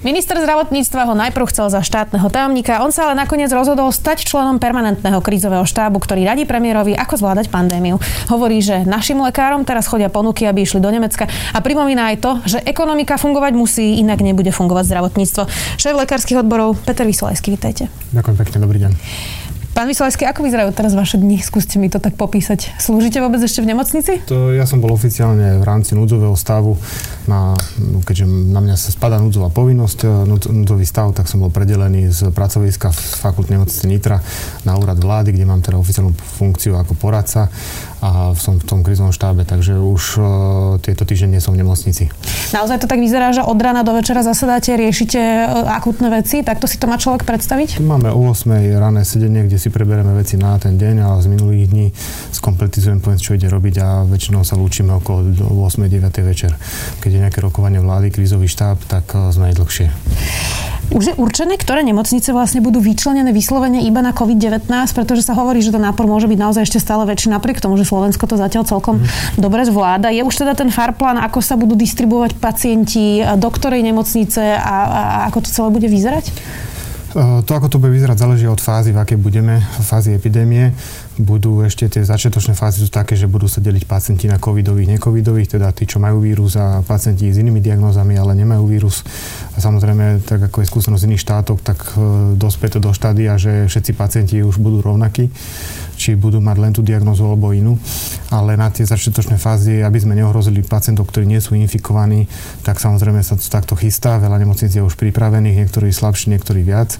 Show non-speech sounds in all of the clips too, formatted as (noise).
Minister zdravotníctva ho najprv chcel za štátneho tajomníka, on sa ale nakoniec rozhodol stať členom permanentného krízového štábu, ktorý radí premiérovi, ako zvládať pandémiu. Hovorí, že našim lekárom teraz chodia ponuky, aby išli do Nemecka a pripomína aj to, že ekonomika fungovať musí, inak nebude fungovať zdravotníctvo. Šéf lekárskych odborov Peter Vysolajský, vítajte. Ďakujem pekne, dobrý deň. Pán Vysolajský, ako vyzerajú teraz vaše dni? Skúste mi to tak popísať. Slúžite vôbec ešte v nemocnici? To, ja som bol oficiálne v rámci núdzového stavu, na, no, keďže na mňa sa spadá núdzová povinnosť, e, núdzový stav, tak som bol predelený z pracoviska v fakultnej nemocnice Nitra na úrad vlády, kde mám teda oficiálnu funkciu ako poradca a som v tom krizovom štábe, takže už uh, tieto týždne som v nemocnici. Naozaj to tak vyzerá, že od rána do večera zasadáte, riešite uh, akutné veci, takto si to má človek predstaviť? Máme o 8 rané sedenie, kde si preberieme veci na ten deň a z minulých dní skompletizujeme poviem, čo ide robiť a väčšinou sa lúčime okolo 8-9 večer. Keď je nejaké rokovanie vlády, krízový štáb, tak uh, sme aj dlhšie. Už je určené, ktoré nemocnice vlastne budú vyčlenené vyslovene iba na COVID-19, pretože sa hovorí, že ten nápor môže byť naozaj ešte stále väčší, napriek tomu, že Slovensko to zatiaľ celkom mm. dobre zvláda. Je už teda ten farplán, ako sa budú distribuovať pacienti, do ktorej nemocnice a, a ako to celé bude vyzerať? To, ako to bude vyzerať, záleží od fázy, v akej budeme, fázi epidémie budú ešte tie začiatočné fázy sú také, že budú sa deliť pacienti na covidových, necovidových, teda tí, čo majú vírus a pacienti s inými diagnózami, ale nemajú vírus. A samozrejme, tak ako je skúsenosť iných štátov, tak e, dospie to do štádia, že všetci pacienti už budú rovnakí, či budú mať len tú diagnózu alebo inú. Ale na tie začiatočné fázy, aby sme neohrozili pacientov, ktorí nie sú infikovaní, tak samozrejme sa to takto chystá. Veľa nemocníc je už pripravených, niektorí slabší, niektorí viac.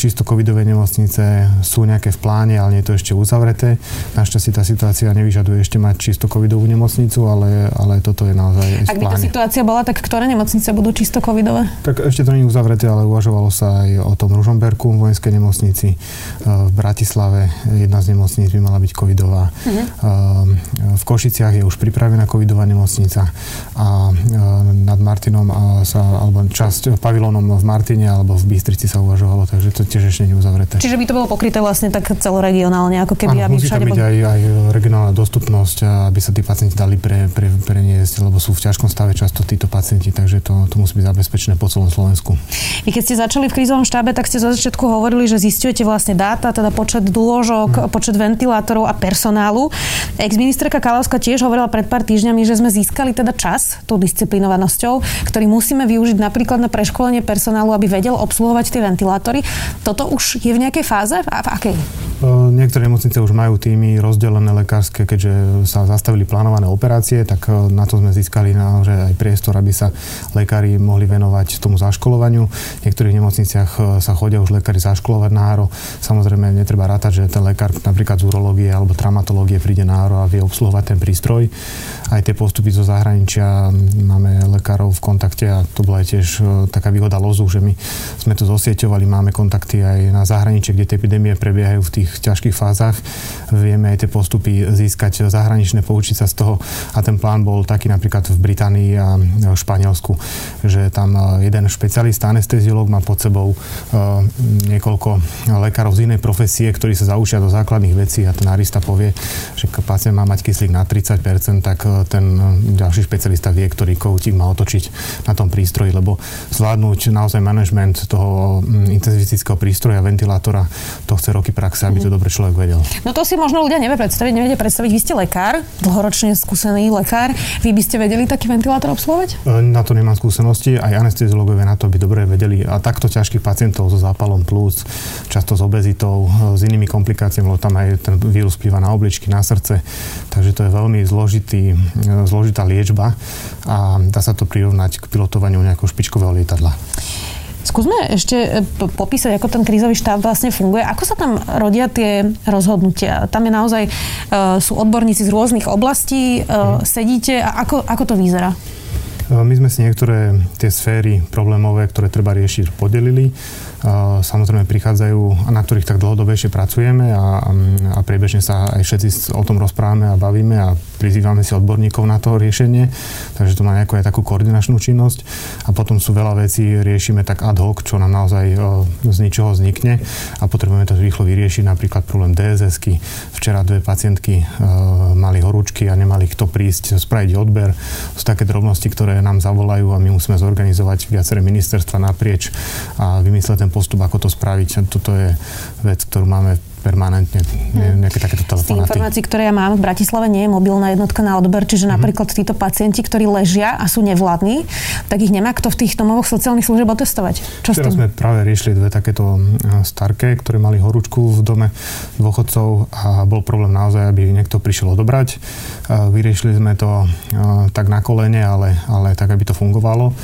Čisto covidové nemocnice sú nejaké v pláne, ale nie je to ešte uzavreté. Našťastie tá situácia nevyžaduje ešte mať čisto covidovú nemocnicu, ale, ale toto je naozaj Ak by tá situácia bola, tak ktoré nemocnice budú čisto covidové? Tak ešte to nie je uzavreté, ale uvažovalo sa aj o tom Ružomberku, vojenskej nemocnici. E, v Bratislave jedna z nemocníc by mala byť covidová. Uh-huh. V Košiciach je už pripravená covidová nemocnica a e, nad Martinom sa, alebo časť pavilónom v Martine alebo v Bystrici sa uvažovalo, takže to tiež ešte nie je uzavreté. Čiže by to bolo pokryté vlastne tak celoregionálne, ako keby, ano, aby musí tam byť aj, aj regionálna dostupnosť, aby sa tí pacienti dali pre, pre, preniesť, lebo sú v ťažkom stave často títo pacienti, takže to, to musí byť zabezpečené po celom Slovensku. Vy keď ste začali v krízovom štábe, tak ste za začiatku hovorili, že zistujete vlastne dáta, teda počet dôžok, hmm. počet ventilátorov a personálu. Ex-ministerka Kalavská tiež hovorila pred pár týždňami, že sme získali teda čas tou disciplinovanosťou, ktorý musíme využiť napríklad na preškolenie personálu, aby vedel obsluhovať tie ventilátory. Toto už je v nejakej fáze? A v akej? Niektoré nemocnice už majú týmy rozdelené lekárske, keďže sa zastavili plánované operácie, tak na to sme získali naozaj aj priestor, aby sa lekári mohli venovať tomu zaškolovaniu. V niektorých nemocniciach sa chodia už lekári zaškolovať na áro. Samozrejme, netreba rátať, že ten lekár napríklad z urológie alebo traumatológie príde na áro a vie obsluhovať ten prístroj. Aj tie postupy zo zahraničia máme lekárov v kontakte a to bola aj tiež taká výhoda lozu, že my sme to zosieťovali, máme kontakty aj na zahraničie, kde tie epidémie prebiehajú v tých tých ťažkých fázach. Vieme aj tie postupy získať zahraničné, poučiť sa z toho a ten plán bol taký napríklad v Británii a v Španielsku, že tam e, jeden špecialista, anesteziolog má pod sebou niekoľko lekárov z inej profesie, ktorí sa zaučia do základných vecí a ten arista povie, že pacient má mať kyslík na 30%, tak ten ďalší špecialista vie, ktorý koutík má otočiť na tom prístroji, lebo zvládnuť naozaj manažment toho intenzivistického prístroja, ventilátora, to chce roky praxe, aby to dobre človek vedel. No to si možno ľudia nevie predstaviť, nevedia predstaviť. Vy ste lekár, dlhoročne skúsený lekár. Vy by ste vedeli taký ventilátor obsluhovať? E, na to nemám skúsenosti, aj anesteziológovia na to by dobre vedeli. A takto ťažkých pacientov so zápalom plus, často s obezitou, e, s inými komplikáciami, lebo tam aj ten vírus vplyva na obličky, na srdce. Takže to je veľmi zložitý, e, zložitá liečba a dá sa to prirovnať k pilotovaniu nejakého špičkového lietadla. Skúsme ešte e, popísať, ako ten krízový štáb vlastne funguje. Ako sa tam rodia tie rozhodnutia? Tam je naozaj, uh, sú odborníci z rôznych oblastí, uh, sedíte a ako, ako to vyzerá? My sme si niektoré tie sféry problémové, ktoré treba riešiť, podelili samozrejme prichádzajú na ktorých tak dlhodobejšie pracujeme a, a priebežne sa aj všetci o tom rozprávame a bavíme a prizývame si odborníkov na to riešenie, takže to má nejakú aj takú koordinačnú činnosť a potom sú veľa vecí, riešime tak ad hoc, čo nám naozaj z ničoho vznikne a potrebujeme to rýchlo vyriešiť, napríklad problém DSS-ky. Včera dve pacientky mali horúčky a nemali kto prísť spraviť odber. Sú také drobnosti, ktoré nám zavolajú a my musíme zorganizovať viaceré ministerstva naprieč a vymyslieť ten postup, ako to spraviť. Toto je vec, ktorú máme permanentne hm. nejaké takéto telefonáty. Z informácií, ktoré ja mám, v Bratislave nie je mobilná jednotka na odber, čiže mm-hmm. napríklad títo pacienti, ktorí ležia a sú nevládni, tak ich nemá kto v tých domovoch sociálnych služieb otestovať. Čo Teraz sme práve riešili dve takéto starké, ktoré mali horúčku v dome dôchodcov a bol problém naozaj, aby niekto prišiel odobrať. Vyriešili sme to tak na kolene, ale, ale tak, aby to fungovalo.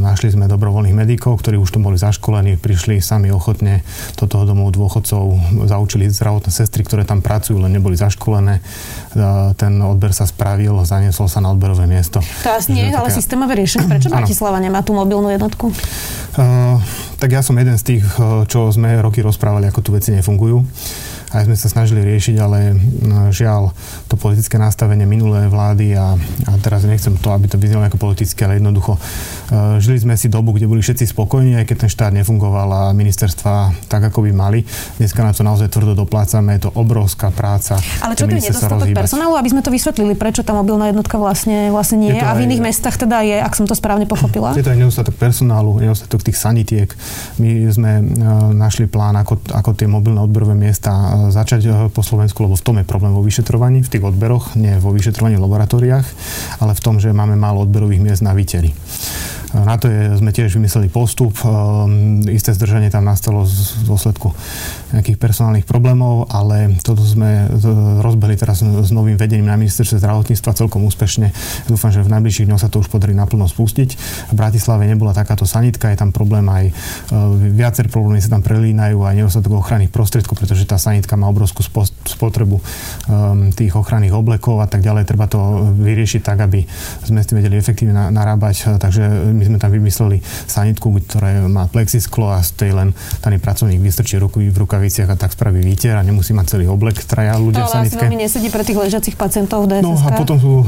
Našli sme dobrovoľných medikov, ktorí už tu boli zaškolení, prišli sami ochotne do toho domov dôchodcov zaučili zdravotné sestry, ktoré tam pracujú, len neboli zaškolené. Ten odber sa spravil, zaniesol sa na odberové miesto. To asi nie je ale systémové riešenie. Prečo Bratislava nemá tú mobilnú jednotku? Uh, tak ja som jeden z tých, čo sme roky rozprávali, ako tu veci nefungujú aj sme sa snažili riešiť, ale žiaľ to politické nastavenie minulé vlády a, a teraz nechcem to, aby to vyznelo ako politické, ale jednoducho uh, žili sme si dobu, kde boli všetci spokojní, aj keď ten štát nefungoval a ministerstva tak, ako by mali. Dneska na to naozaj tvrdo doplácame, je to obrovská práca. Ale čo to je nedostatok personálu, aby sme to vysvetlili, prečo tá mobilná jednotka vlastne, vlastne nie je, a v iných aj, mestách teda je, ak som to správne pochopila? Je to aj nedostatok personálu, nedostatok tých sanitiek. My sme uh, našli plán, ako, ako tie mobilné odberové miesta začať eh, po Slovensku, lebo v tom je problém vo vyšetrovaní, v tých odberoch, nie vo vyšetrovaní v laboratóriách, ale v tom, že máme málo odberových miest na výteri. Na to je, sme tiež vymysleli postup. Um, isté zdržanie tam nastalo z dôsledku nejakých personálnych problémov, ale toto sme rozbehli teraz s novým vedením na ministerstve zdravotníctva celkom úspešne. Dúfam, že v najbližších dňoch sa to už podarí naplno spustiť. V Bratislave nebola takáto sanitka, je tam problém aj uh, viacer problémy sa tam prelínajú aj nedostatok ochranných prostriedkov, pretože tá sanitka má obrovskú spotrebu um, tých ochranných oblekov a tak ďalej. Treba to vyriešiť tak, aby sme s tým vedeli efektívne narábať. Takže my sme tam vymysleli sanitku, ktorá má plexisklo a z tej len daný pracovník vystrčí ruku v rukaviciach a tak spraví výter a nemusí mať celý oblek, traja ľudia to v sanitke. To nesedí pre tých ležiacich pacientov v DSS. No a potom sú uh,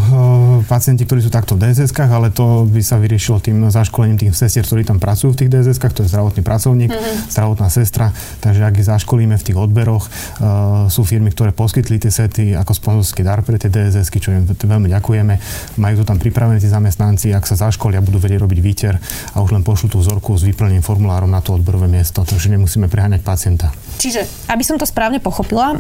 pacienti, ktorí sú takto v DSS, ale to by sa vyriešilo tým zaškolením tých sestier, ktorí tam pracujú v tých DSS, to je zdravotný pracovník, mm-hmm. zdravotná sestra, takže ak ich zaškolíme v tých odberoch, uh, sú firmy, ktoré poskytli tie sety ako sponzorský dar pre tie DSS, čo im veľmi ďakujeme. Majú to tam pripravené tí zamestnanci, ak sa zaškolia, budú vedieť robiť výter a už len pošlu tú vzorku s vyplnením formulárom na to odberové miesto, takže nemusíme preháňať pacienta. Čiže, aby som to správne pochopila, eh,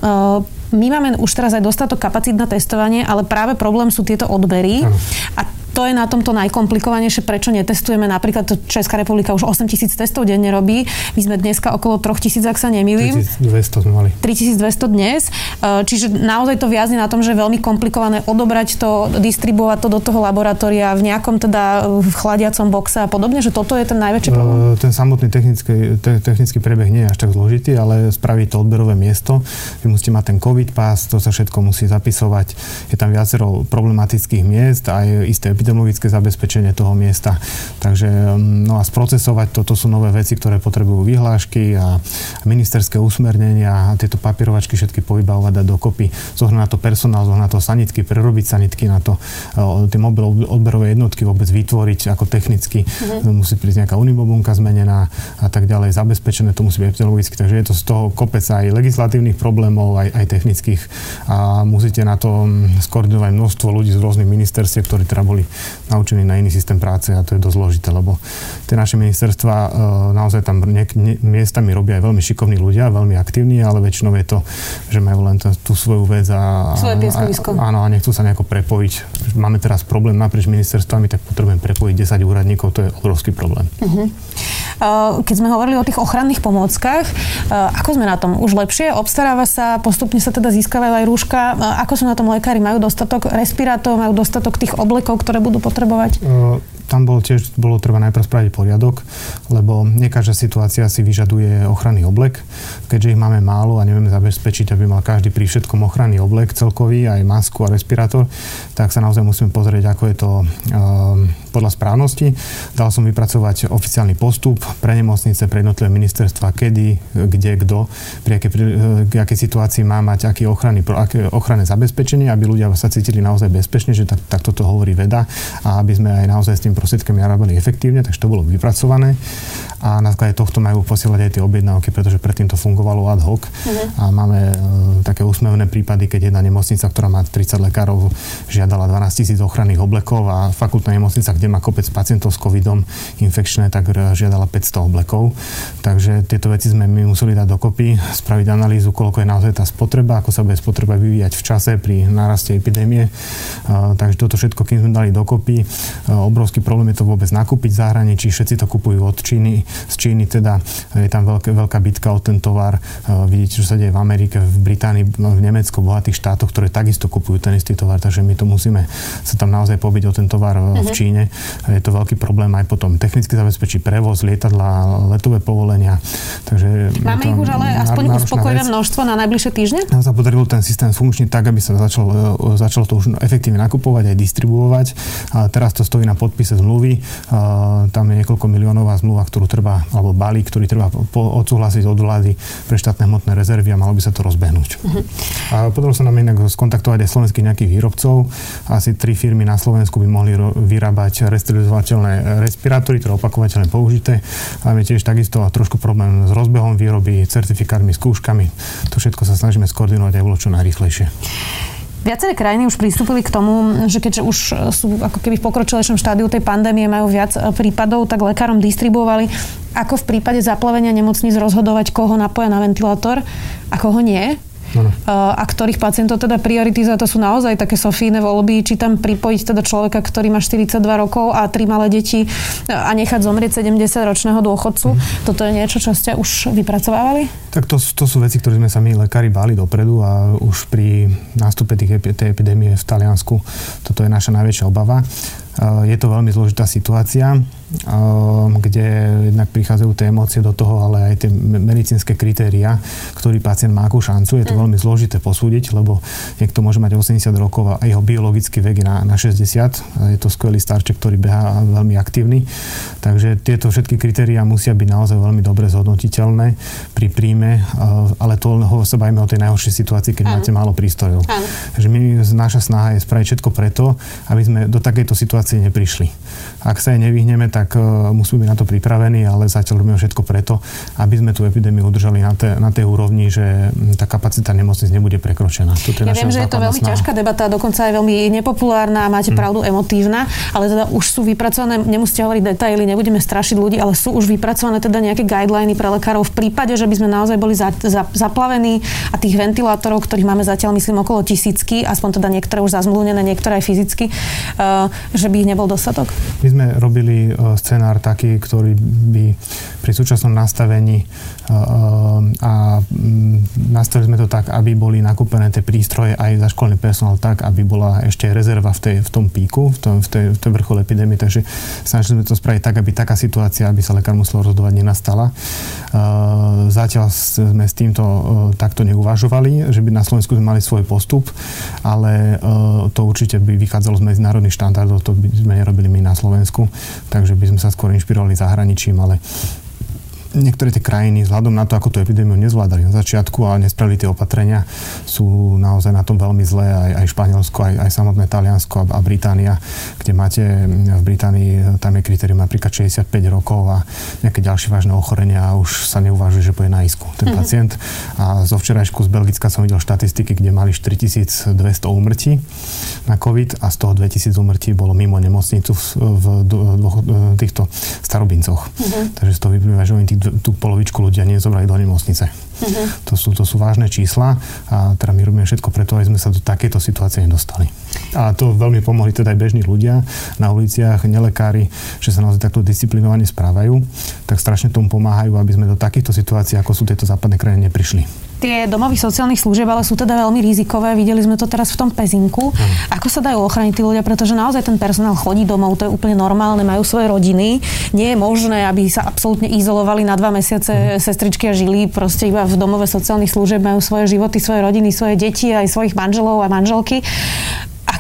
my máme už teraz aj dostatok kapacít na testovanie, ale práve problém sú tieto odbery. Ano. A to je na tomto najkomplikovanejšie, prečo netestujeme. Napríklad Česká republika už 8 tisíc testov denne robí. My sme dneska okolo 3 tisíc, ak sa nemýlim. 3200 sme mali. 3200 dnes. E, čiže naozaj to viazne na tom, že je veľmi komplikované odobrať to, distribuovať to do toho laboratória v nejakom teda v chladiacom boxe a podobne, že toto je ten najväčší e, problém. Ten samotný technický, te, technický prebeh nie je až tak zložitý, ale spraviť to odberové miesto. Vy musíte mať ten COVID pass, to sa všetko musí zapisovať. Je tam viacero problematických miest a je isté epidemiologické zabezpečenie toho miesta. Takže mm, no a sprocesovať toto sú nové veci, ktoré potrebujú vyhlášky a ministerské usmernenia a tieto papierovačky všetky povybavovať dať dokopy. Zohnať na to personál, zohnať na to sanitky, prerobiť sanitky na to, tie mobil odberové jednotky vôbec vytvoriť ako technicky. Mm-hmm. Musí prísť nejaká unibobunka zmenená a tak ďalej, zabezpečené to musí byť epidemiologicky. Takže je to z toho kopec aj legislatívnych problémov, aj, aj technických a musíte na to mm, skoordinovať množstvo ľudí z rôznych ministerstiev, ktorí teda boli naučení na iný systém práce a to je dosť zložité, lebo tie naše ministerstva e, naozaj tam ne, ne, miestami robia aj veľmi šikovní ľudia, veľmi aktívni, ale väčšinou je to, že majú len t- tú svoju vec a, Svoje a, áno, a nechcú sa nejako prepojiť. Máme teraz problém naprieč ministerstvami, tak potrebujem prepojiť 10 úradníkov, to je obrovský problém. Uh-huh. Keď sme hovorili o tých ochranných pomôckach, e, ako sme na tom? Už lepšie? Obstaráva sa, postupne sa teda získavajú aj rúška. Ako sú na tom lekári? Majú dostatok respirátorov, majú dostatok tých oblekov, ktoré budú potrebovať? Tam bol tiež, bolo treba najprv spraviť poriadok, lebo nie každá situácia si vyžaduje ochranný oblek. Keďže ich máme málo a nevieme zabezpečiť, aby mal každý pri všetkom ochranný oblek celkový, aj masku a respirátor, tak sa naozaj musíme pozrieť, ako je to podľa správnosti. Dal som vypracovať oficiálny postup pre nemocnice, pre jednotlivé ministerstva, kedy, kde, kto, pri aké, pri aké situácii má mať aký ochrany, aké ochranné zabezpečenie, aby ľudia sa cítili naozaj bezpečne, že tak, tak toto hovorí veda a aby sme aj naozaj s tým prostriedkami narábali efektívne, takže to bolo vypracované a na základe tohto majú posielať aj tie objednávky, pretože predtým to fungovalo ad hoc uh-huh. a máme e, také úsmevné prípady, keď jedna nemocnica, ktorá má 30 lekárov, žiadala 12 tisíc ochranných oblekov a fakultná nemocnica, kde má kopec pacientov s covidom infekčné, tak žiadala 500 oblekov. Takže tieto veci sme my museli dať dokopy, spraviť analýzu, koľko je naozaj tá spotreba, ako sa bude spotreba vyvíjať v čase pri náraste epidémie. Takže toto všetko, kým sme dali dokopy, obrovský problém je to vôbec nakúpiť v zahraničí, všetci to kupujú od Číny, z Číny teda je tam veľké, veľká bitka o ten tovar. Vidíte, čo sa deje v Amerike, v Británii, v Nemecku, v bohatých štátoch, ktoré takisto kupujú ten istý tovar, takže my to musíme sa tam naozaj pobiť o ten tovar v mhm. Číne. Je to veľký problém aj potom technicky zabezpečí prevoz, lietadla, letové povolenia. Takže Máme ich už ale aspoň uspokojivé množstvo na najbližšie týždne? Nám sa podarilo ten systém funkčný tak, aby sa začal, e, začalo to už efektívne nakupovať aj distribuovať. A teraz to stojí na podpise zmluvy. A tam je niekoľko miliónová zmluva, ktorú treba, alebo balík, ktorý treba odsúhlasiť od vlády pre štátne hmotné rezervy a malo by sa to rozbehnúť. Uh-huh. A podarilo sa nám inak skontaktovať aj slovenských nejakých výrobcov. Asi tri firmy na Slovensku by mohli ro- vyrábať resterilizovateľné respirátory, ktoré opakovateľne použité. Máme tiež takisto trošku problém s rozbehom výroby, certifikátmi, skúškami. To všetko sa snažíme skoordinovať aj bolo čo najrýchlejšie. Viaceré krajiny už pristúpili k tomu, že keďže už sú ako keby v pokročilejšom štádiu tej pandémie, majú viac e, prípadov, tak lekárom distribuovali, ako v prípade zaplavenia nemocníc rozhodovať, koho napoja na ventilátor a koho nie. Ano. a ktorých pacientov teda prioritizuje, to sú naozaj také sofíne voľby, či tam pripojiť teda človeka, ktorý má 42 rokov a tri malé deti a nechať zomrieť 70-ročného dôchodcu. Mm. Toto je niečo, čo ste už vypracovávali? Tak to, to sú veci, ktoré sme sa my lekári báli dopredu a už pri nástupe tých, tej epidémie v Taliansku toto je naša najväčšia obava. Je to veľmi zložitá situácia kde jednak prichádzajú tie emócie do toho, ale aj tie medicínske kritéria, ktorý pacient má akú šancu. Je to mm. veľmi zložité posúdiť, lebo niekto môže mať 80 rokov a jeho biologický vek je na, na 60. Je to skvelý starček, ktorý beha veľmi aktívny. Takže tieto všetky kritéria musia byť naozaj veľmi dobre zhodnotiteľné pri príjme, ehm, ale to sa bajíme o tej najhoršej situácii, keď máte málo prístrojov. Takže my, naša snaha je spraviť všetko preto, aby sme do takejto situácie neprišli. Ak sa jej nevyhneme, tak uh, musíme byť na to pripravení, ale zatiaľ robíme všetko preto, aby sme tú epidémiu udržali na, te, na tej úrovni, že tá kapacita nemocnic nebude prekročená. Toto je ja viem, že je to veľmi snaha. ťažká debata, dokonca aj veľmi nepopulárna, máte hmm. pravdu, emotívna, ale teda už sú vypracované, nemusíte hovoriť detaily, nebudeme strašiť ľudí, ale sú už vypracované teda nejaké guideliny pre lekárov v prípade, že by sme naozaj boli za, za, zaplavení a tých ventilátorov, ktorých máme zatiaľ myslím okolo tisícky, aspoň teda niektoré už zazmluvnené, niektoré aj fyzicky, uh, že by ich nebol dostatok. My sme robili uh, scenár taký, ktorý by pri súčasnom nastavení a nastavili sme to tak, aby boli nakúpené tie prístroje aj za školný personál tak, aby bola ešte rezerva v, tej, v tom píku, v, tom, v, tej, v tej vrchole epidémie, takže snažili sme to spraviť tak, aby taká situácia, aby sa lekár musel rozhodovať, nenastala. Zatiaľ sme s týmto takto neuvažovali, že by na Slovensku sme mali svoj postup, ale to určite by vychádzalo z medzinárodných štandardov, to by sme nerobili my na Slovensku, takže by sme sa skôr inšpirovali zahraničím, ale niektoré tie krajiny vzhľadom na to, ako tú epidémiu nezvládali na začiatku a nespravili tie opatrenia, sú naozaj na tom veľmi zlé. Aj, aj Španielsko, aj, aj samotné Taliansko a, a Británia, kde máte v Británii, tam je kritérium napríklad 65 rokov a nejaké ďalšie vážne ochorenia a už sa neuvažuje, že bude na isku ten mm-hmm. pacient. A zo včerajšku z Belgicka som videl štatistiky, kde mali 4200 úmrtí na COVID a z toho 2000 úmrtí bolo mimo nemocnicu v, v, dvoch týchto starobincoch. Mm-hmm. Takže z toho vyplýva, že oni tých tú polovičku ľudia nezobrali do nemocnice. Uh-huh. To, sú, to sú vážne čísla a teda my robíme všetko preto, aby sme sa do takejto situácie nedostali. A to veľmi pomohli teda aj bežní ľudia na uliciach, nelekári, že sa naozaj takto disciplinovane správajú, tak strašne tomu pomáhajú, aby sme do takýchto situácií, ako sú tieto západné krajiny, neprišli tie domovy sociálnych služieb ale sú teda veľmi rizikové. Videli sme to teraz v tom pezinku. Mm. Ako sa dajú ochrániť tí ľudia, pretože naozaj ten personál chodí domov, to je úplne normálne, majú svoje rodiny. Nie je možné, aby sa absolútne izolovali na dva mesiace mm. sestričky a žili proste iba v domove sociálnych služieb, majú svoje životy, svoje rodiny, svoje deti, aj svojich manželov a manželky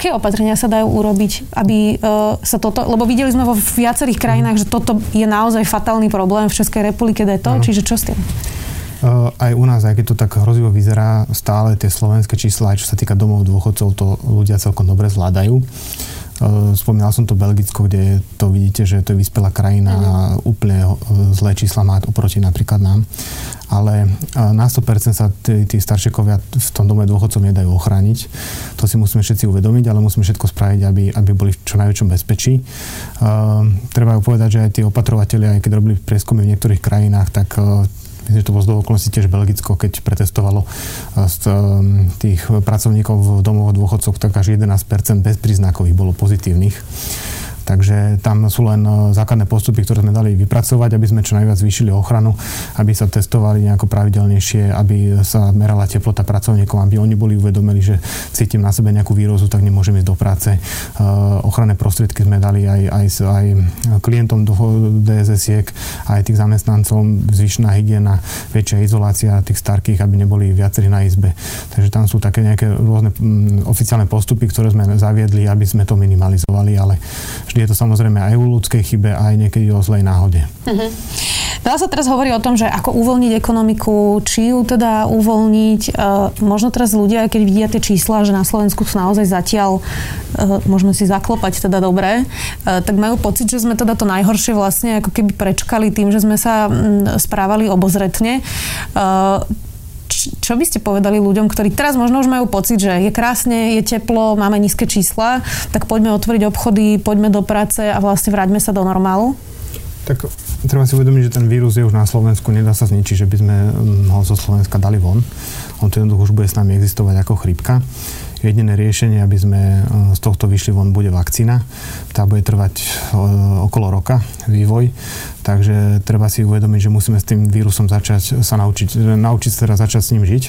aké opatrenia sa dajú urobiť, aby uh, sa toto, lebo videli sme vo viacerých krajinách, že toto je naozaj fatálny problém v Českej republike, to, čiže čo s tým? Aj u nás, aj keď to tak hrozivo vyzerá, stále tie slovenské čísla, aj čo sa týka domov dôchodcov, to ľudia celkom dobre zvládajú. Spomínal som to Belgicko, kde to vidíte, že to je vyspelá krajina a úplne zlé čísla má oproti napríklad nám. Ale na 100% sa tí, tí staršekovia v tom dome dôchodcov nedajú ochrániť. To si musíme všetci uvedomiť, ale musíme všetko spraviť, aby, aby boli v čo najväčšom bezpečí. Uh, treba povedať, že aj tí opatrovateľi, aj keď robili prieskumy v niektorých krajinách, tak uh, Myslím, že to bolo z okolností tiež Belgicko, keď pretestovalo z eh, tých pracovníkov v domoch dôchodcov, tak až 11% bezpríznakových bolo pozitívnych. Takže tam sú len e, základné postupy, ktoré sme dali vypracovať, aby sme čo najviac zvýšili ochranu, aby sa testovali nejako pravidelnejšie, aby sa merala teplota pracovníkov, aby oni boli uvedomili, že cítim na sebe nejakú výrozu, tak nemôžem ísť do práce. E, ochranné prostriedky sme dali aj, aj, aj klientom do DSS-iek, aj tých zamestnancom, zvyšná hygiena, väčšia izolácia tých starkých, aby neboli viacerí na izbe. Takže tam sú také nejaké rôzne oficiálne postupy, ktoré sme zaviedli, aby sme to minimalizovali, ale Vždy je to samozrejme aj o ľudskej chybe, aj niekedy o zlej náhode. Uh-huh. Veľa sa teraz hovorí o tom, že ako uvoľniť ekonomiku, či ju teda uvoľniť. E, možno teraz ľudia, keď vidia tie čísla, že na Slovensku sú naozaj zatiaľ, e, môžeme si zaklopať teda dobre, e, tak majú pocit, že sme teda to najhoršie vlastne ako keby prečkali tým, že sme sa m, správali obozretne. E, čo by ste povedali ľuďom, ktorí teraz možno už majú pocit, že je krásne, je teplo, máme nízke čísla, tak poďme otvoriť obchody, poďme do práce a vlastne vráťme sa do normálu? Tak treba si uvedomiť, že ten vírus je už na Slovensku, nedá sa zničiť, že by sme mm, ho zo Slovenska dali von. On to jednoducho už bude s nami existovať ako chrípka. Jediné riešenie, aby sme e, z tohto vyšli von, bude vakcína. Tá bude trvať e, okolo roka, vývoj. Takže treba si uvedomiť, že musíme s tým vírusom začať sa naučiť, naučiť sa teda začať s ním žiť.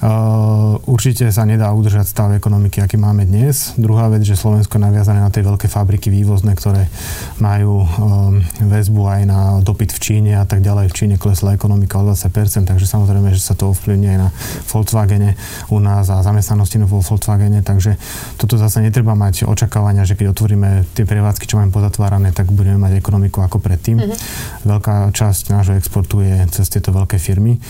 Uh, určite sa nedá udržať stav ekonomiky, aký máme dnes. Druhá vec, že Slovensko je naviazané na tie veľké fabriky vývozné, ktoré majú um, väzbu aj na dopyt v Číne a tak ďalej. V Číne klesla ekonomika o 20%, takže samozrejme, že sa to ovplyvní aj na Volkswagene u nás a zamestnanosti vo Volkswagene, takže toto zase netreba mať očakávania, že keď otvoríme tie prevádzky, čo máme pozatvárané, tak budeme mať ekonomiku ako predtým. Mm-hmm. Veľká časť nášho exportu je cez tieto veľké firmy.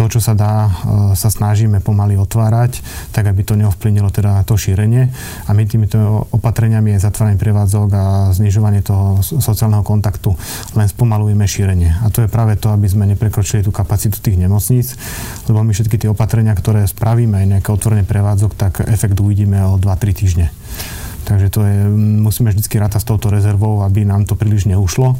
To, čo sa dá, uh, sa snažíme musíme pomaly otvárať, tak aby to neovplynilo teda to šírenie. A my týmito opatreniami je zatváranie prevádzok a znižovanie toho sociálneho kontaktu len spomalujeme šírenie. A to je práve to, aby sme neprekročili tú kapacitu tých nemocníc, lebo my všetky tie opatrenia, ktoré spravíme, aj nejaké otvorenie prevádzok, tak efekt uvidíme o 2-3 týždne. Takže to je, musíme vždy rátať s touto rezervou, aby nám to príliš neušlo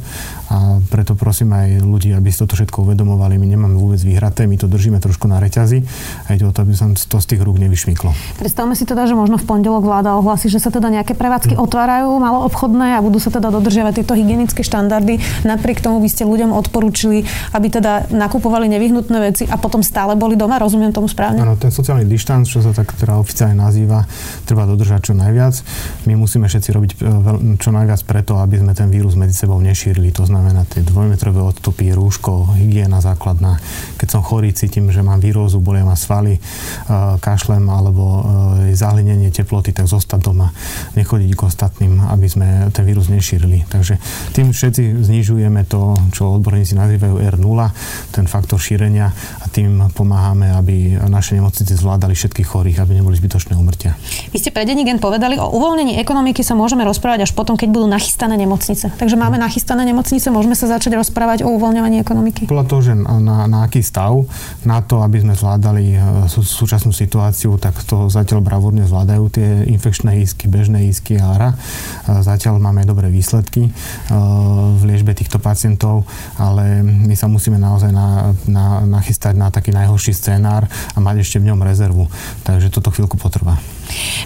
a preto prosím aj ľudí, aby si toto všetko uvedomovali. My nemáme vôbec vyhraté, my to držíme trošku na reťazi a ide o to, aby sa to z tých rúk nevyšmyklo. Predstavme si teda, že možno v pondelok vláda ohlási, že sa teda nejaké prevádzky hmm. otvárajú malo obchodné a budú sa teda dodržiavať tieto hygienické štandardy. Napriek tomu by ste ľuďom odporúčili, aby teda nakupovali nevyhnutné veci a potom stále boli doma. Rozumiem tomu správne? Áno, ten sociálny dištanc, čo sa tak teda oficiálne nazýva, treba dodržať čo najviac. My musíme všetci robiť e, čo najviac preto, aby sme ten vírus medzi sebou nešírili. To znamená tie dvojmetrové odstupy, rúško, hygiena základná. Keď som chorý, cítim, že mám vírózu, bolia ma svaly, e, kašlem alebo e, zahlinenie teploty, tak zostať doma, nechodiť k ostatným, aby sme ten vírus nešírili. Takže tým všetci znižujeme to, čo odborníci nazývajú R0, ten faktor šírenia tým pomáhame, aby naše nemocnice zvládali všetkých chorých, aby neboli zbytočné umrtia. Vy ste pre Denigen povedali o uvoľnení ekonomiky sa môžeme rozprávať až potom, keď budú nachystané nemocnice. Takže máme nachystané nemocnice, môžeme sa začať rozprávať o uvoľňovaní ekonomiky. Podľa toho, že na, na aký stav, na to, aby sme zvládali e, sú, súčasnú situáciu, tak to zatiaľ bravúrne zvládajú tie infekčné isky, bežné isky a ARA. E, zatiaľ máme dobré výsledky e, v liečbe týchto pacientov, ale my sa musíme naozaj na, na, nachystať na taký najhorší scénár a mať ešte v ňom rezervu. Takže toto chvíľku potrvá.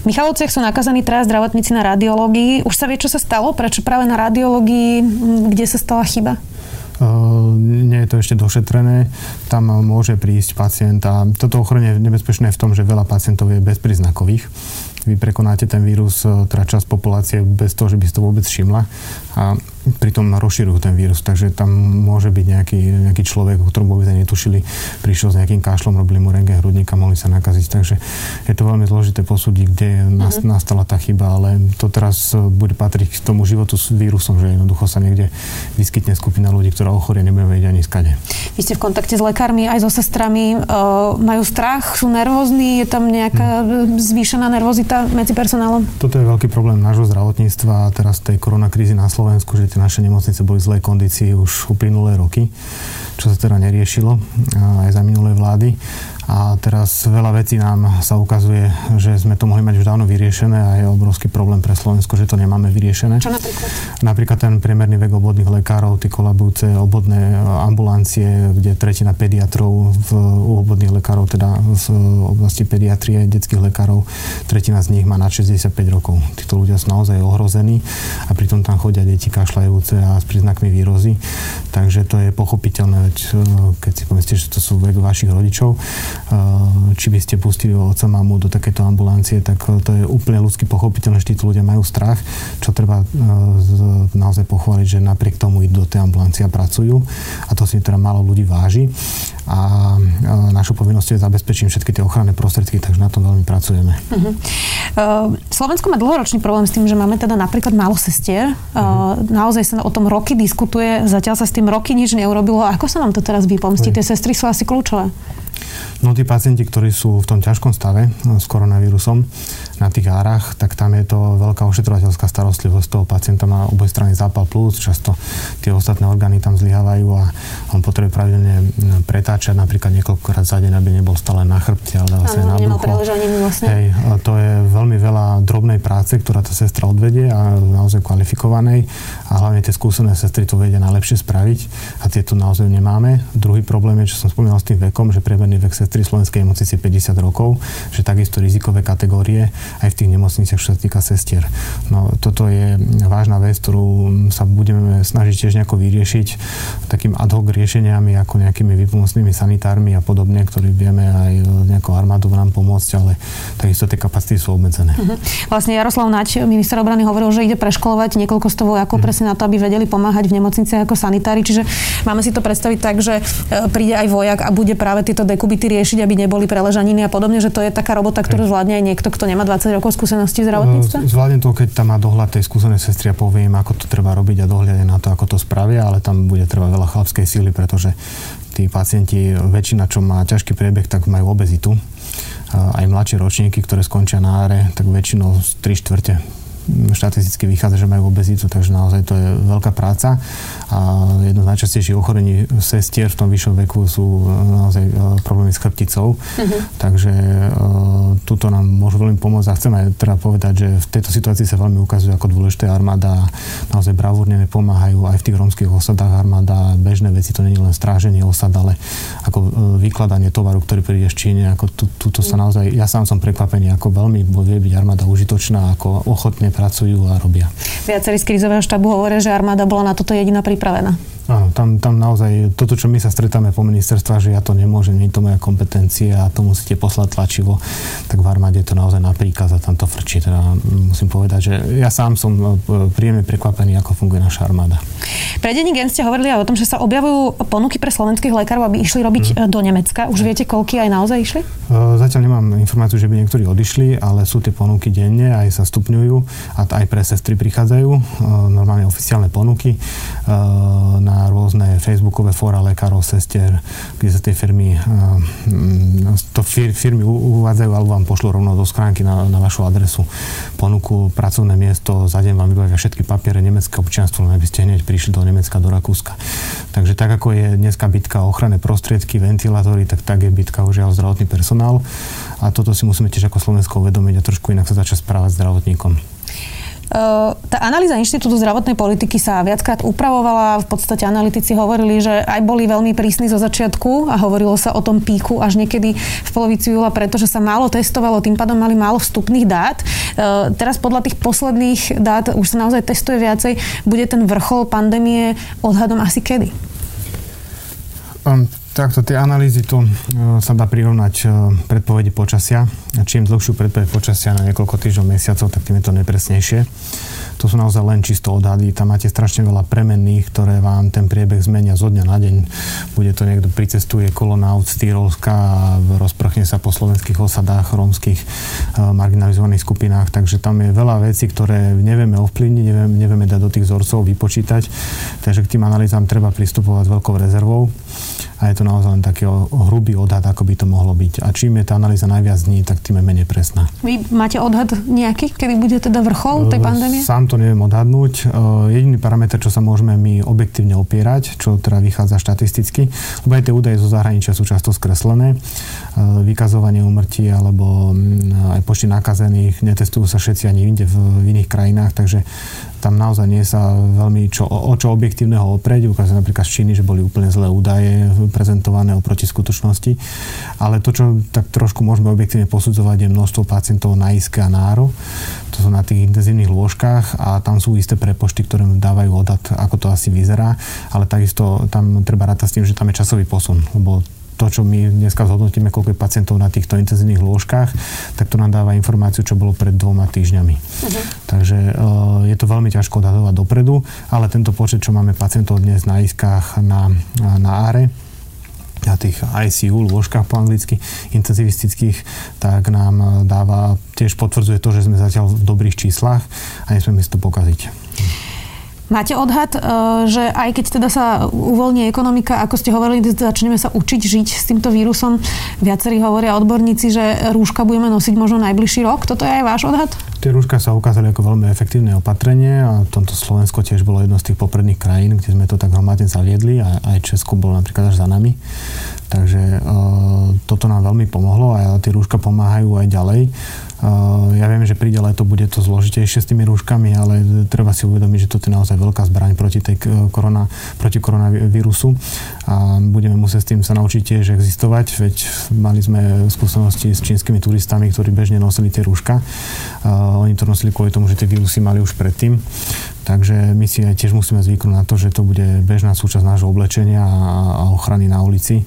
V Michalovciach sú nakazaní traja zdravotníci na radiológii. Už sa vie, čo sa stalo? Prečo práve na radiológii? Kde sa stala chyba? Nie je to ešte došetrené. Tam môže prísť pacient a toto ochorenie je nebezpečné v tom, že veľa pacientov je bezpríznakových vy prekonáte ten vírus, teda časť populácie bez toho, že by ste to vôbec všimla a pritom rozširujú ten vírus, takže tam môže byť nejaký, nejaký človek, o ktorom vôbec netušili, prišiel s nejakým kašlom, robili mu rengen hrudníka, mohli sa nakaziť, takže je to veľmi zložité posúdiť, kde mm-hmm. nastala tá chyba, ale to teraz bude patriť k tomu životu s vírusom, že jednoducho sa niekde vyskytne skupina ľudí, ktorá ochorie, nebudeme vedieť ani skade. Vy ste v kontakte s lekármi aj so sestrami, uh, majú strach, sú nervózni, je tam nejaká mm. zvýšená nervozita medzi personálom? Toto je veľký problém nášho zdravotníctva a teraz tej koronakrízy na Slovensku, že tie naše nemocnice boli v zlej kondícii už uplynulé roky, čo sa teda neriešilo aj za minulé vlády. A teraz veľa vecí nám sa ukazuje, že sme to mohli mať už dávno vyriešené a je obrovský problém pre Slovensko, že to nemáme vyriešené. Čo napríklad? Napríklad ten priemerný vek obvodných lekárov, tie kolabujúce obvodné ambulancie, kde tretina pediatrov v, u obvodných lekárov, teda v oblasti pediatrie, detských lekárov, tretina z nich má na 65 rokov. Títo ľudia sú naozaj ohrození a pritom tam chodia deti kašľajúce a s príznakmi výrozy. Takže to je pochopiteľné, keď si pomyslíte, že to sú vek vašich rodičov či by ste pustili oca mamu do takéto ambulancie, tak e, to je úplne ľudský pochopiteľné, že títo ľudia majú strach, čo treba e, naozaj pochváliť, že napriek tomu idú do tej ambulancie a pracujú a to si teda málo ľudí váži a našou povinnosťou je zabezpečiť všetky tie ochranné prostriedky, takže na tom veľmi pracujeme. Uh-huh. Slovensko má dlhoročný problém s tým, že máme teda napríklad málo sestier. Uh-huh. Naozaj sa o tom roky diskutuje, zatiaľ sa s tým roky nič neurobilo. Ako sa nám to teraz vypomstí? Tie sestry sú asi kľúčové. No tí pacienti, ktorí sú v tom ťažkom stave no, s koronavírusom na tých árach, tak tam je to veľká ošetrovateľská starostlivosť. Toho pacienta má oboj strany zápal plus, často tie ostatné orgány tam zlyhávajú a on potrebuje pravidelne pretáčať napríklad niekoľkokrát za deň, aby nebol stále na chrbte, ale vlastne na brucho. Vlastne. Hej, to je veľmi veľa drobnej práce, ktorá tá sestra odvedie a naozaj kvalifikovanej a hlavne tie skúsené sestry to vedia najlepšie spraviť a tie tu naozaj nemáme. Druhý problém je, čo som spomínal s tým vekom, že priemerný vek sestry slovenskej nemocnice 50 rokov, že takisto rizikové kategórie aj v tých nemocniciach, čo sa týka sestier. No toto je vážna vec, ktorú sa budeme snažiť tiež nejako vyriešiť takým ad hoc riešeniami, ako nejakými výpomocnými sanitármi a podobne, ktorí vieme aj nejakou armádou nám pomôcť, ale takisto tie kapacity sú obmedzené. Uh-huh. Vlastne Jaroslav Naď, minister obrany, hovoril, že ide preškolovať niekoľko stovov ako uh-huh. presne na to, aby vedeli pomáhať v nemocnici ako sanitári. Čiže máme si to predstaviť tak, že e, príde aj vojak a bude práve tieto dekubity riešiť, aby neboli preležaniny a podobne, že to je taká robota, ktorú zvládne aj niekto, kto nemá 20 rokov skúsenosti v zdravotníctve? Zvládne to, keď tam má dohľad tej skúsenej sestry a poviem, ako to treba robiť a dohľadne na to, ako to spravia, ale tam bude treba veľa chlapskej síly, pretože tí pacienti, väčšina, čo má ťažký priebeh, tak majú obezitu. Aj mladšie ročníky, ktoré skončia na áre, tak väčšinou 3 štvrte štatisticky vychádza, že majú obezitu, takže naozaj to je veľká práca. A jedno z najčastejších ochorení sestier v tom vyššom veku sú e, naozaj e, problémy s chrbticou. Uh-huh. Takže uh, tuto nám môžu veľmi pomôcť a chcem aj teda povedať, že v tejto situácii sa veľmi ukazuje ako dôležité armáda naozaj bravúrne pomáhajú aj v tých rómskych osadách armáda. Bežné veci to nie je len stráženie osad, ale ako vykladanie tovaru, ktorý príde z Číne. Ako tu, tuto sa naozaj, ja sám som prekvapený, ako veľmi vie byť armáda užitočná, ako ochotne pracujú a robia. Viacerí z krizového štábu hovoria, že armáda bola na toto jediná pripravená. Áno, tam, tam naozaj toto, čo my sa stretáme po ministerstva, že ja to nemôžem, nie je to moja kompetencia a to musíte poslať tlačivo, tak v armáde to naozaj na príkaz a tam to frčí. Teda musím povedať, že ja sám som e, príjemne prekvapený, ako funguje naša armáda. Pre denní gen ste hovorili aj o tom, že sa objavujú ponuky pre slovenských lekárov, aby išli robiť hmm. do Nemecka. Už viete, koľky aj naozaj išli? E, zatiaľ nemám informáciu, že by niektorí odišli, ale sú tie ponuky denne, aj sa stupňujú a aj pre sestry prichádzajú normálne oficiálne ponuky na rôzne facebookové fóra lekárov, sestier, kde sa tie firmy, eh, to firmy uvádzajú alebo vám pošlú rovno do schránky na, na vašu adresu ponuku, pracovné miesto, za deň vám vybavia všetky papiere, nemecké občianstvo, aby ste hneď prišli do Nemecka, do Rakúska. Takže tak, ako je dneska bitka o ochranné prostriedky, ventilátory, tak tak je bitka už aj o zdravotný personál. A toto si musíme tiež ako Slovensko uvedomiť a trošku inak sa začať správať zdravotníkom. Tá analýza Inštitútu zdravotnej politiky sa viackrát upravovala. V podstate analytici hovorili, že aj boli veľmi prísni zo začiatku a hovorilo sa o tom píku až niekedy v polovici júla, pretože sa málo testovalo, tým pádom mali málo vstupných dát. Teraz podľa tých posledných dát už sa naozaj testuje viacej. Bude ten vrchol pandémie odhadom asi kedy? Takto tie analýzy tu e, sa dá prirovnať e, predpovedi počasia. Čím dlhšiu predpoveď počasia na niekoľko týždňov, mesiacov, tak tým je to nepresnejšie. To sú naozaj len čisto odhady. Tam máte strašne veľa premenných, ktoré vám ten priebeh zmenia zo dňa na deň. Bude to niekto pricestuje kolona z Tyrolska a rozprchne sa po slovenských osadách, rómskych, e, marginalizovaných skupinách. Takže tam je veľa vecí, ktoré nevieme ovplyvniť, nevieme, nevieme dať do tých vzorcov, vypočítať. Takže k tým analýzám treba pristupovať s veľkou rezervou a je to naozaj len taký hrubý odhad, ako by to mohlo byť. A čím je tá analýza najviac dní, tak tým je menej presná. Vy máte odhad nejaký, kedy bude teda vrchol tej pandémie? Sám to neviem odhadnúť. Jediný parameter, čo sa môžeme my objektívne opierať, čo teda vychádza štatisticky, lebo aj tie údaje zo zahraničia sú často skreslené, vykazovanie umrtí alebo aj počty nakazených, netestujú sa všetci ani inde v iných krajinách, takže tam naozaj nie sa veľmi čo, o, o čo objektívneho oprieť. Ukazuje napríklad z Číny, že boli úplne zlé údaje prezentované oproti skutočnosti. Ale to, čo tak trošku môžeme objektívne posudzovať, je množstvo pacientov na ISKE a NÁRO. To sú na tých intenzívnych lôžkach a tam sú isté prepočty, ktoré dávajú odhad, ako to asi vyzerá. Ale takisto tam treba rátať s tým, že tam je časový posun, lebo to, čo my dneska zhodnotíme, koľko je pacientov na týchto intenzívnych lôžkach, tak to nám dáva informáciu, čo bolo pred dvoma týždňami. Uh-huh. Takže uh, je to veľmi ťažko odhadovať dopredu, ale tento počet, čo máme pacientov dnes na iskách na, na áre, na tých ICU, lôžkach po anglicky, intenzivistických, tak nám dáva, tiež potvrdzuje to, že sme zatiaľ v dobrých číslach a nesmieme si to pokaziť. Máte odhad, e, že aj keď teda sa uvoľní ekonomika, ako ste hovorili, začneme sa učiť žiť s týmto vírusom, viacerí hovoria odborníci, že rúška budeme nosiť možno najbližší rok. Toto je aj váš odhad? Tie rúška sa ukázali ako veľmi efektívne opatrenie a tomto Slovensko tiež bolo jedno z tých popredných krajín, kde sme to tak hromadne zaviedli a aj Česko bolo napríklad až za nami. Takže e, toto nám veľmi pomohlo a tie rúška pomáhajú aj ďalej. Ja viem, že príde leto, bude to zložitejšie s tými rúškami, ale treba si uvedomiť, že toto je naozaj veľká zbraň proti, tej korona, proti koronavírusu a budeme musieť s tým sa naučiť tiež existovať, veď mali sme skúsenosti s čínskymi turistami, ktorí bežne nosili tie rúška. Oni to nosili kvôli tomu, že tie vírusy mali už predtým. Takže my si tiež musíme zvyknúť na to, že to bude bežná súčasť nášho oblečenia a ochrany na ulici.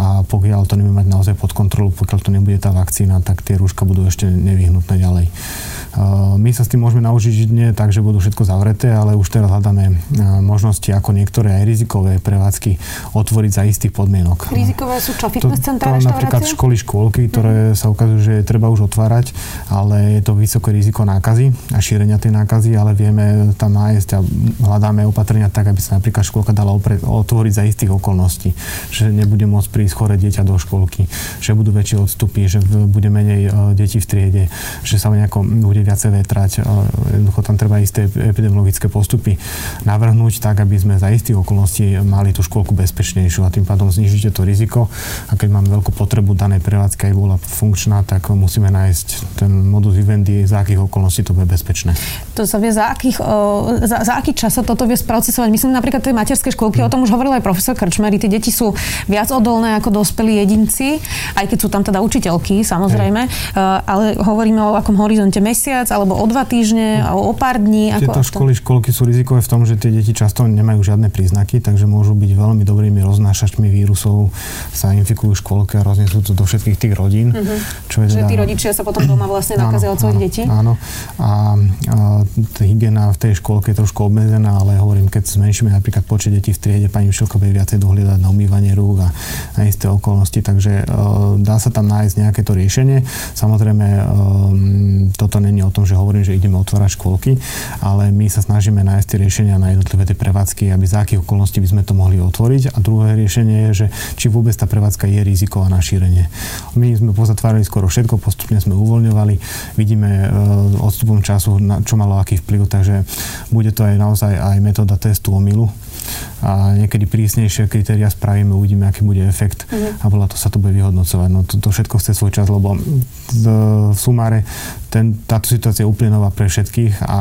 A pokiaľ to nebudeme mať naozaj pod kontrolu, pokiaľ to nebude tá vakcína, tak tie rúška budú ešte nevyhnutné ďalej. My sa s tým môžeme naučiť žiť nie tak, že budú všetko zavreté, ale už teraz hľadáme možnosti, ako niektoré aj rizikové prevádzky otvoriť za istých podmienok. Rizikové sú čo? Fitness centra, to, to napríklad školy, škôlky, ktoré mm. sa ukazujú, že treba už otvárať, ale je to vysoké riziko nákazy a šírenia tej nákazy, ale vieme tam nájsť a hľadáme opatrenia tak, aby sa napríklad škôlka dala opre, otvoriť za istých okolností. Že nebude môcť prísť chore dieťa do školky, že budú väčšie odstupy, že bude menej e, detí v triede, že sa nejako bude viacej vetrať. Jednoducho tam treba isté epidemiologické postupy navrhnúť tak, aby sme za istých okolností mali tú škôlku bezpečnejšiu a tým pádom znižíte to riziko. A keď máme veľkú potrebu danej prevádzky, aj bola funkčná, tak musíme nájsť ten modus vivendi, za akých okolností to bude bezpečné. To sa vie za, akých, za, za aký čas sa toto vie sprocesovať? Myslím napríklad tej materskej školky, o tom už hovoril aj profesor Krčmery, tie deti sú viac odolné ako dospelí jedinci, aj keď sú tam teda učiteľky, samozrejme, hey. ale hovoríme o akom horizonte mesiac alebo o dva týždne, alebo o pár dní? Tieto ako školy, školky sú rizikové v tom, že tie deti často nemajú žiadne príznaky, takže môžu byť veľmi dobrými roznášačmi vírusov, sa infikujú školke a roznesú to do všetkých tých rodín. Uh-huh. Čo je že teda... tí rodičia sa potom doma vlastne nakazia od svojich detí? Áno. A, a hygiena v tej školke je trošku obmedzená, ale hovorím, keď zmenšíme napríklad počet detí v triede, pani učiteľka bude viacej dohliadať na umývanie rúk a na isté okolnosti, takže uh, dá sa tam nájsť nejaké to riešenie. Samozrejme, um, toto není o tom, že hovorím, že ideme otvárať škôlky, ale my sa snažíme nájsť tie riešenia na jednotlivé tie prevádzky, aby za akých okolností by sme to mohli otvoriť. A druhé riešenie je, že či vôbec tá prevádzka je riziková na šírenie. My sme pozatvárali skoro všetko, postupne sme uvoľňovali, vidíme e, odstupom času, čo malo aký vplyv, takže bude to aj naozaj aj metóda testu omilu, a niekedy prísnejšie kritéria spravíme, uvidíme, aký bude efekt uh-huh. a podľa to sa to bude vyhodnocovať. No to, to všetko chce svoj čas, lebo v, v sumáre ten, táto situácia je úplne nová pre všetkých a, a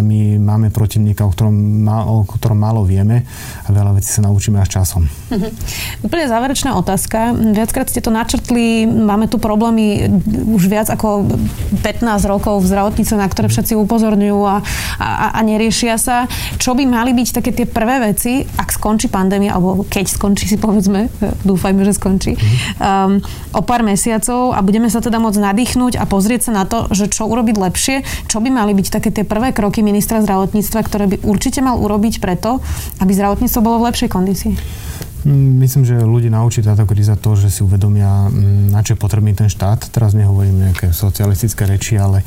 my máme protivníka, o ktorom, má, o ktorom málo vieme a veľa vecí sa naučíme až časom. Uh-huh. Úplne záverečná otázka. Viackrát ste to načrtli, máme tu problémy už viac ako 15 rokov v zdravotnice, na ktoré všetci upozorňujú a, a, a neriešia sa. Čo by mali byť také tie prvé veci, ak skončí pandémia, alebo keď skončí si povedzme, (laughs) dúfajme, že skončí, um, o pár mesiacov a budeme sa teda môcť nadýchnuť a pozrieť sa na to, že čo urobiť lepšie, čo by mali byť také tie prvé kroky ministra zdravotníctva, ktoré by určite mal urobiť preto, aby zdravotníctvo bolo v lepšej kondícii. Mm, myslím, že ľudí naučí táto kríza to, že si uvedomia, mm, na čo je potrebný ten štát. Teraz nehovorím nejaké socialistické reči, ale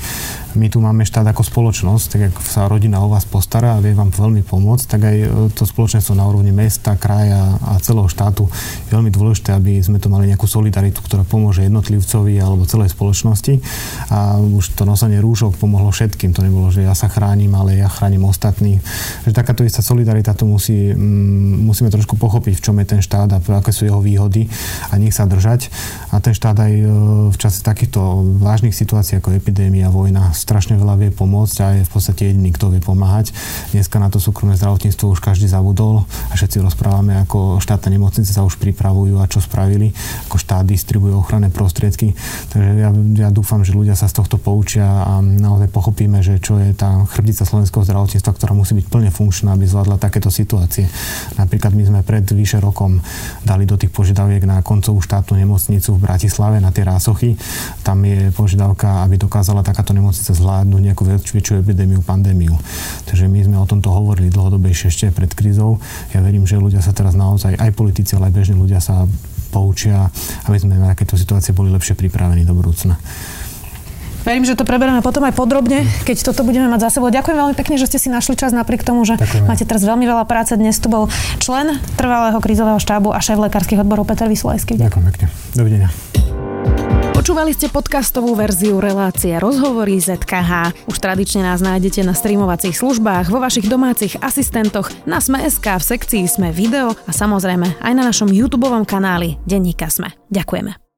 my tu máme štát ako spoločnosť, tak ako sa rodina o vás postará a vie vám veľmi pomôcť, tak aj e, to spoločenstvo na úrovni mesta, kraja a celého štátu je veľmi dôležité, aby sme to mali nejakú solidaritu, ktorá pomôže jednotlivcovi alebo celej spoločnosti. A už to nosenie rúšok pomohlo všetkým. To nebolo, že ja sa chránim, ale ja chránim ostatných. Že takáto istá solidarita to musí, mm, musíme trošku pochopiť, v čom je ten štát a aké sú jeho výhody a nech sa držať. A ten štát aj e, v čase takýchto vážnych situácií ako epidémia, vojna strašne veľa vie pomôcť a je v podstate jediný, kto vie pomáhať. Dneska na to súkromné zdravotníctvo už každý zabudol a všetci rozprávame, ako štátne nemocnice sa už pripravujú a čo spravili, ako štát distribuje ochranné prostriedky. Takže ja, ja dúfam, že ľudia sa z tohto poučia a naozaj pochopíme, že čo je tá chrbtica slovenského zdravotníctva, ktorá musí byť plne funkčná, aby zvládla takéto situácie. Napríklad my sme pred vyše rokom rokom dali do tých požiadaviek na koncovú štátnu nemocnicu v Bratislave, na tie rásochy. Tam je požiadavka, aby dokázala takáto nemocnica zvládnuť nejakú väčšiu epidémiu, pandémiu. Takže my sme o tomto hovorili dlhodobejšie ešte pred krízou. Ja verím, že ľudia sa teraz naozaj, aj politici, ale aj bežní ľudia sa poučia, aby sme na takéto situácie boli lepšie pripravení do budúcna. Verím, že to preberieme potom aj podrobne, keď toto budeme mať za sebou. Ďakujem veľmi pekne, že ste si našli čas napriek tomu, že Ďakujem. máte teraz veľmi veľa práce. Dnes tu bol člen trvalého krízového štábu a šéf lekárskych odborov Peter Vysolajský. Ďakujem pekne. Dovidenia. Počúvali ste podcastovú verziu relácie Rozhovory ZKH. Už tradične nás nájdete na streamovacích službách, vo vašich domácich asistentoch, na Sme.sk, v sekcii Sme video a samozrejme aj na našom YouTube kanáli Denníka Sme. Ďakujeme.